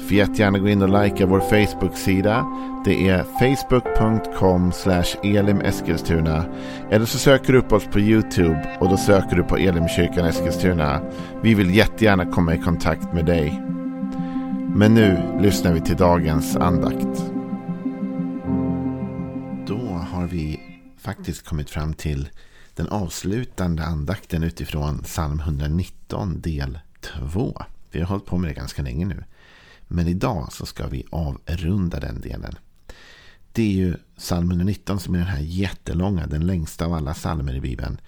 Får jättegärna gå in och likea vår Facebook-sida. Det är facebook.com elimeskilstuna. Eller så söker du upp oss på YouTube och då söker du på Elimkyrkan Eskilstuna. Vi vill jättegärna komma i kontakt med dig. Men nu lyssnar vi till dagens andakt. Då har vi faktiskt kommit fram till den avslutande andakten utifrån psalm 119 del 2. Vi har hållit på med det ganska länge nu. Men idag så ska vi avrunda den delen. Det är ju psalm 119 som är den här jättelånga, den längsta av alla psalmer i Bibeln.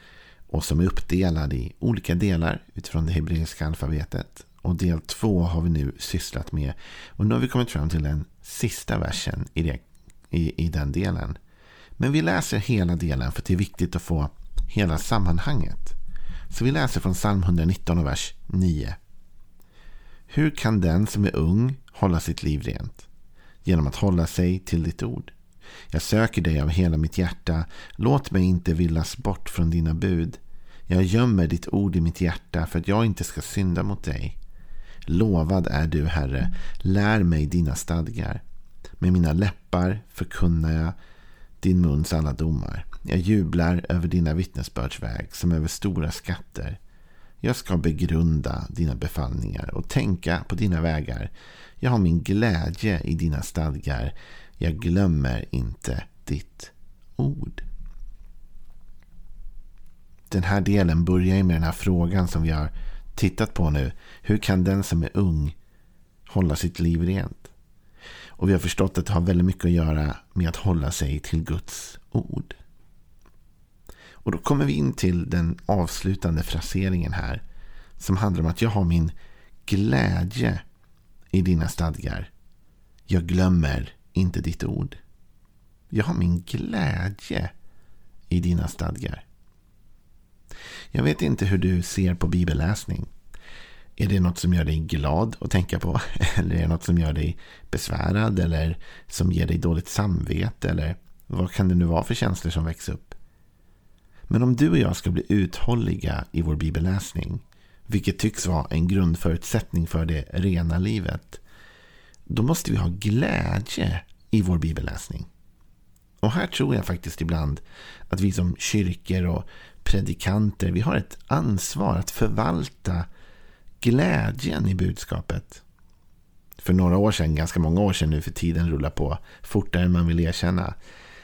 Och som är uppdelad i olika delar utifrån det hebreiska alfabetet. Och del två har vi nu sysslat med. Och nu har vi kommit fram till den sista versen i, det, i, i den delen. Men vi läser hela delen för att det är viktigt att få hela sammanhanget. Så vi läser från psalm 119 och vers 9. Hur kan den som är ung hålla sitt liv rent? Genom att hålla sig till ditt ord. Jag söker dig av hela mitt hjärta. Låt mig inte villas bort från dina bud. Jag gömmer ditt ord i mitt hjärta för att jag inte ska synda mot dig. Lovad är du, Herre. Lär mig dina stadgar. Med mina läppar förkunnar jag din muns alla domar. Jag jublar över dina vittnesbördsväg som över stora skatter. Jag ska begrunda dina befallningar och tänka på dina vägar. Jag har min glädje i dina stadgar. Jag glömmer inte ditt ord. Den här delen börjar med den här frågan som vi har tittat på nu. Hur kan den som är ung hålla sitt liv rent? Och vi har förstått att det har väldigt mycket att göra med att hålla sig till Guds ord. Och då kommer vi in till den avslutande fraseringen här. Som handlar om att jag har min glädje i dina stadgar. Jag glömmer inte ditt ord. Jag har min glädje i dina stadgar. Jag vet inte hur du ser på bibelläsning. Är det något som gör dig glad att tänka på? Eller är det något som gör dig besvärad? Eller som ger dig dåligt samvete? Eller vad kan det nu vara för känslor som växer upp? Men om du och jag ska bli uthålliga i vår bibelläsning, vilket tycks vara en grundförutsättning för det rena livet, då måste vi ha glädje i vår bibelläsning. Och här tror jag faktiskt ibland att vi som kyrkor och predikanter, vi har ett ansvar att förvalta glädjen i budskapet. För några år sedan, ganska många år sedan nu för tiden rullar på fortare än man vill erkänna,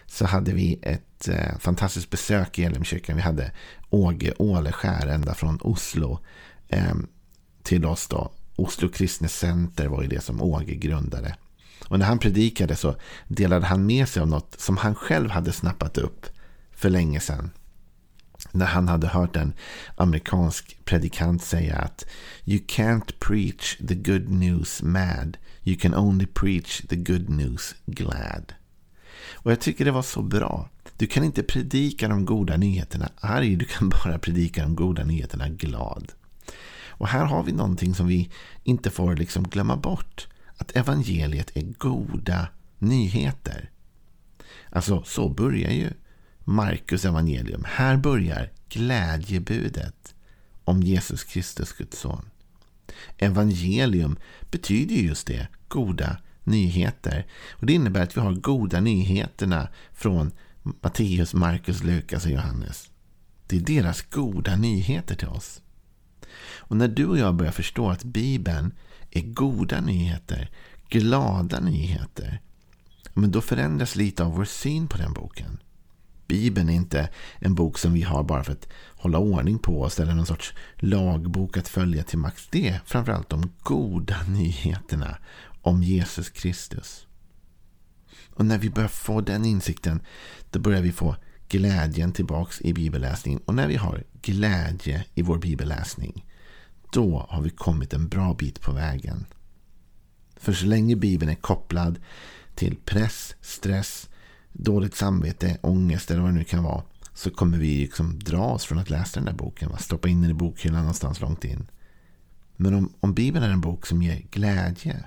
så hade vi ett eh, fantastiskt besök i Elimkyrkan. Vi hade Åge Åleskär ända från Oslo eh, till oss då. Oslo Kristne Center var ju det som Åge grundade. Och när han predikade så delade han med sig av något som han själv hade snappat upp för länge sedan. När han hade hört en amerikansk predikant säga att You can't preach the good news mad. You can only preach the good news glad. Och jag tycker det var så bra. Du kan inte predika de goda nyheterna arg, du kan bara predika de goda nyheterna glad. Och här har vi någonting som vi inte får liksom glömma bort. Att evangeliet är goda nyheter. Alltså, så börjar ju Markus evangelium. Här börjar glädjebudet om Jesus Kristus, Guds son. Evangelium betyder just det, goda nyheter. Och Det innebär att vi har goda nyheterna från Matteus, Markus, Lukas och Johannes. Det är deras goda nyheter till oss. Och när du och jag börjar förstå att Bibeln är goda nyheter, glada nyheter, men då förändras lite av vår syn på den boken. Bibeln är inte en bok som vi har bara för att hålla ordning på oss eller någon sorts lagbok att följa till max. Det är framförallt de goda nyheterna om Jesus Kristus. Och när vi börjar få den insikten, då börjar vi få glädjen tillbaks i bibelläsningen. Och när vi har glädje i vår bibelläsning, då har vi kommit en bra bit på vägen. För så länge Bibeln är kopplad till press, stress, dåligt samvete, ångest eller vad det nu kan vara, så kommer vi liksom dra oss från att läsa den där boken. Va? Stoppa in den i bokhyllan någonstans långt in. Men om, om Bibeln är en bok som ger glädje,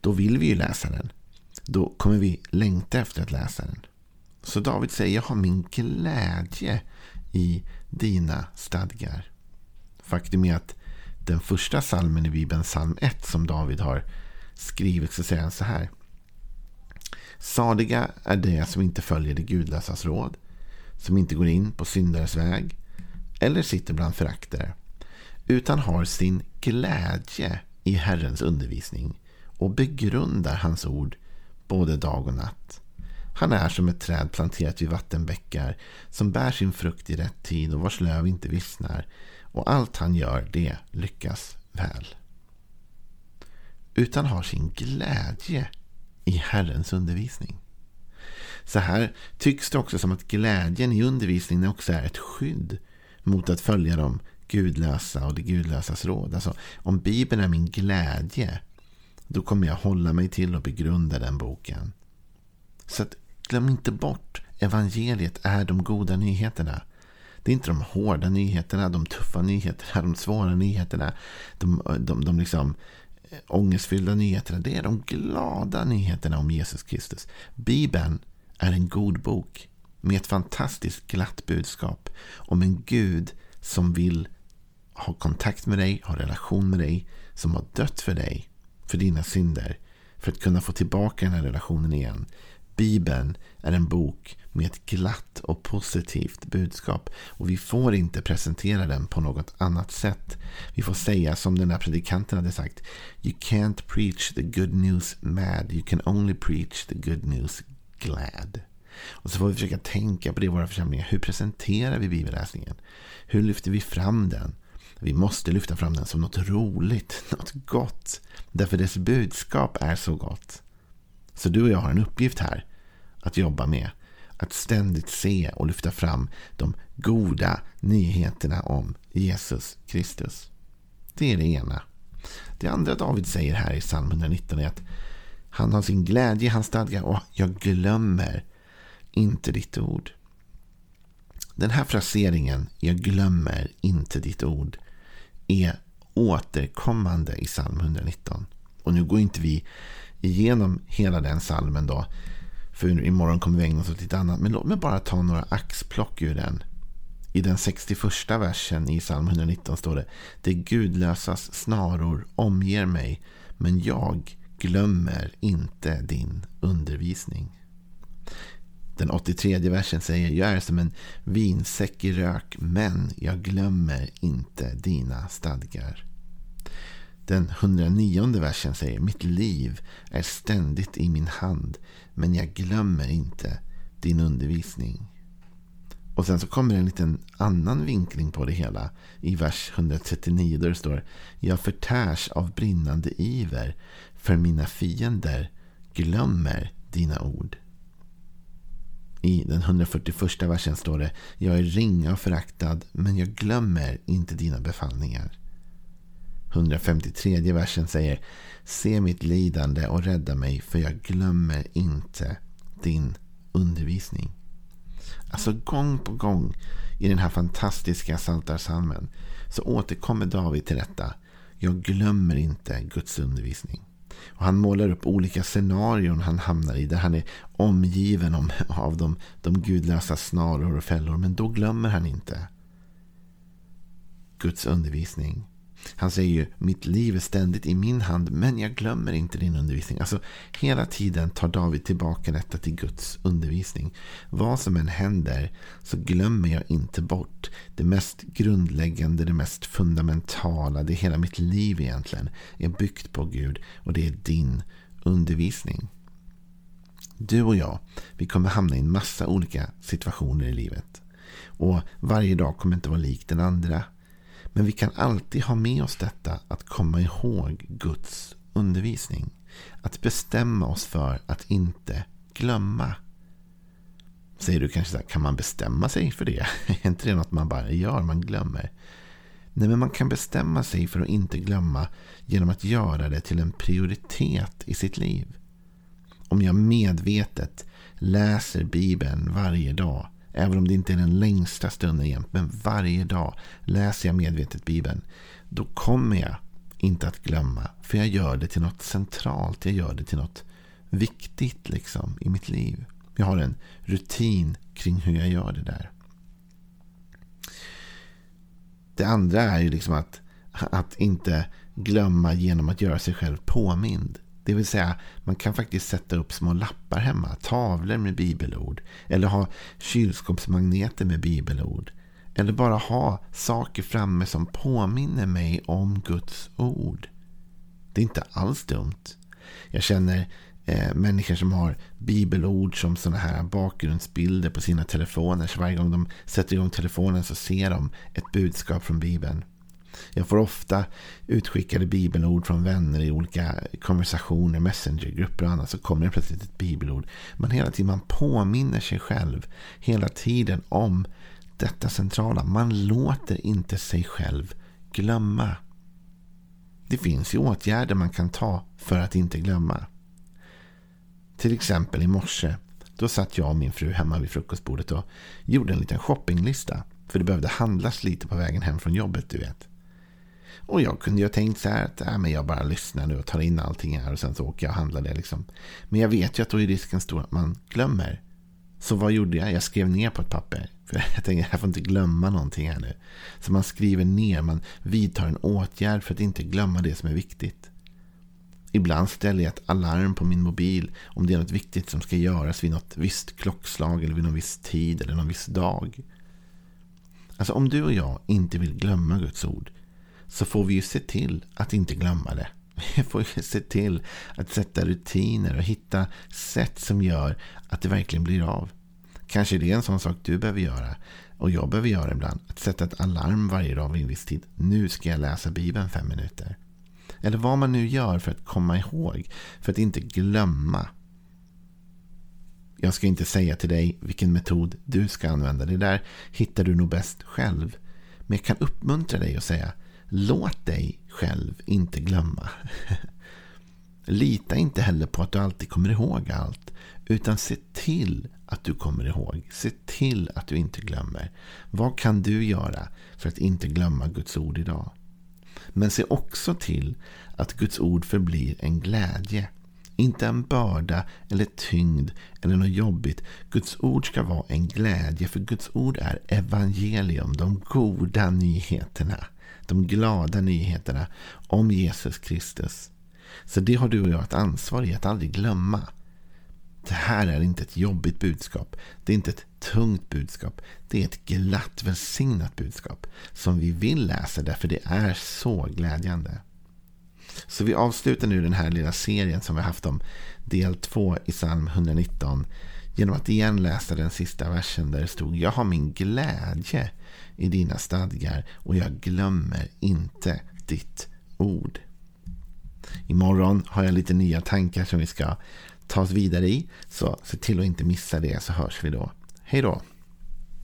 då vill vi ju läsa den. Då kommer vi längta efter att läsa den. Så David säger, jag har min glädje i dina stadgar. Faktum är att den första salmen i Bibeln, psalm 1, som David har skrivit, så säger han så här. Sadiga är de som inte följer det gudlösas råd, som inte går in på syndares väg eller sitter bland föraktare, utan har sin glädje i Herrens undervisning och begrundar hans ord både dag och natt. Han är som ett träd planterat vid vattenbäckar som bär sin frukt i rätt tid och vars löv inte vissnar och allt han gör det lyckas väl. Utan har sin glädje i Herrens undervisning. Så här tycks det också som att glädjen i undervisningen också är ett skydd mot att följa de gudlösa och det gudlösas råd. Alltså, om Bibeln är min glädje, då kommer jag hålla mig till och begrunda den boken. Så att, glöm inte bort, evangeliet är de goda nyheterna. Det är inte de hårda nyheterna, de tuffa nyheterna, de svåra nyheterna, de, de, de liksom eh, ångestfyllda nyheterna. Det är de glada nyheterna om Jesus Kristus. Bibeln är en god bok med ett fantastiskt glatt budskap om en Gud som vill ha kontakt med dig, ha relation med dig, som har dött för dig, för dina synder, för att kunna få tillbaka den här relationen igen. Bibeln är en bok med ett glatt och positivt budskap. Och vi får inte presentera den på något annat sätt. Vi får säga som den här predikanten hade sagt. You can't preach the good news mad. You can only preach the good news glad. Och så får vi försöka tänka på det i våra församlingar. Hur presenterar vi bibelläsningen? Hur lyfter vi fram den? Vi måste lyfta fram den som något roligt, något gott. Därför dess budskap är så gott. Så du och jag har en uppgift här att jobba med. Att ständigt se och lyfta fram de goda nyheterna om Jesus Kristus. Det är det ena. Det andra David säger här i psalm 119 är att han har sin glädje i hans stadgar och jag glömmer inte ditt ord. Den här fraseringen, jag glömmer inte ditt ord, är återkommande i psalm 119. Och nu går inte vi igenom hela den salmen då. För imorgon kommer vi ägna oss åt lite annat. Men låt mig bara ta några axplock ur den. I den 61 versen i psalm 119 står det. Det gudlösas snaror omger mig. Men jag glömmer inte din undervisning. Den 83 versen säger Jag är som en vinsäck i rök men jag glömmer inte dina stadgar. Den 109 versen säger Mitt liv är ständigt i min hand men jag glömmer inte din undervisning. Och sen så kommer en liten annan vinkling på det hela i vers 139 där det står Jag förtärs av brinnande iver för mina fiender glömmer dina ord. I den 141 versen står det Jag är ringa och föraktad men jag glömmer inte dina befallningar. 153 versen säger Se mitt lidande och rädda mig för jag glömmer inte din undervisning. Alltså gång på gång i den här fantastiska Psaltarpsalmen så återkommer David till detta. Jag glömmer inte Guds undervisning. Och han målar upp olika scenarion han hamnar i där han är omgiven om, av de, de gudlösa snaror och fällor. Men då glömmer han inte Guds undervisning. Han säger ju mitt liv är ständigt i min hand men jag glömmer inte din undervisning. Alltså hela tiden tar David tillbaka detta till Guds undervisning. Vad som än händer så glömmer jag inte bort det mest grundläggande, det mest fundamentala. Det hela mitt liv egentligen är byggt på Gud och det är din undervisning. Du och jag, vi kommer hamna i en massa olika situationer i livet. Och varje dag kommer inte vara lik den andra. Men vi kan alltid ha med oss detta att komma ihåg Guds undervisning. Att bestämma oss för att inte glömma. Säger du kanske så här, kan man bestämma sig för det? Är inte det något man bara gör, man glömmer? Nej, men man kan bestämma sig för att inte glömma genom att göra det till en prioritet i sitt liv. Om jag medvetet läser Bibeln varje dag även om det inte är den längsta stunden jämt, men varje dag läser jag medvetet Bibeln, då kommer jag inte att glömma. För jag gör det till något centralt, jag gör det till något viktigt liksom i mitt liv. Jag har en rutin kring hur jag gör det där. Det andra är ju liksom att, att inte glömma genom att göra sig själv påmind. Det vill säga, man kan faktiskt sätta upp små lappar hemma. Tavlor med bibelord. Eller ha kylskåpsmagneter med bibelord. Eller bara ha saker framme som påminner mig om Guds ord. Det är inte alls dumt. Jag känner eh, människor som har bibelord som sådana här bakgrundsbilder på sina telefoner. Så varje gång de sätter igång telefonen så ser de ett budskap från Bibeln. Jag får ofta utskickade bibelord från vänner i olika konversationer, messengergrupper och annat. Så kommer det plötsligt ett bibelord. Men hela tiden man påminner sig själv hela tiden om detta centrala. Man låter inte sig själv glömma. Det finns ju åtgärder man kan ta för att inte glömma. Till exempel i morse. Då satt jag och min fru hemma vid frukostbordet och gjorde en liten shoppinglista. För det behövde handlas lite på vägen hem från jobbet, du vet. Och jag kunde ju ha tänkt så här att äh, men jag bara lyssnar nu och tar in allting här och sen så åker jag och handlar det. Liksom. Men jag vet ju att då är risken stor att man glömmer. Så vad gjorde jag? Jag skrev ner på ett papper. För jag tänkte jag får inte glömma någonting här nu. Så man skriver ner, man vidtar en åtgärd för att inte glömma det som är viktigt. Ibland ställer jag ett alarm på min mobil om det är något viktigt som ska göras vid något visst klockslag eller vid någon viss tid eller någon viss dag. Alltså om du och jag inte vill glömma Guds ord så får vi ju se till att inte glömma det. Vi får ju se till att sätta rutiner och hitta sätt som gör att det verkligen blir av. Kanske det är en sån sak du behöver göra och jag behöver göra ibland. Att sätta ett alarm varje dag vid en viss tid. Nu ska jag läsa Bibeln fem minuter. Eller vad man nu gör för att komma ihåg. För att inte glömma. Jag ska inte säga till dig vilken metod du ska använda. Det där hittar du nog bäst själv. Men jag kan uppmuntra dig och säga Låt dig själv inte glömma. Lita inte heller på att du alltid kommer ihåg allt. Utan se till att du kommer ihåg. Se till att du inte glömmer. Vad kan du göra för att inte glömma Guds ord idag? Men se också till att Guds ord förblir en glädje. Inte en börda eller tyngd eller något jobbigt. Guds ord ska vara en glädje. För Guds ord är evangelium, de goda nyheterna de glada nyheterna om Jesus Kristus. Så det har du och jag ett ansvar i att aldrig glömma. Det här är inte ett jobbigt budskap. Det är inte ett tungt budskap. Det är ett glatt, välsignat budskap. Som vi vill läsa därför det är så glädjande. Så vi avslutar nu den här lilla serien som vi haft om del 2 i psalm 119. Genom att igen läsa den sista versen där det stod Jag har min glädje i dina stadgar och jag glömmer inte ditt ord. Imorgon har jag lite nya tankar som vi ska ta oss vidare i. Så se till att inte missa det så hörs vi då. Hej då!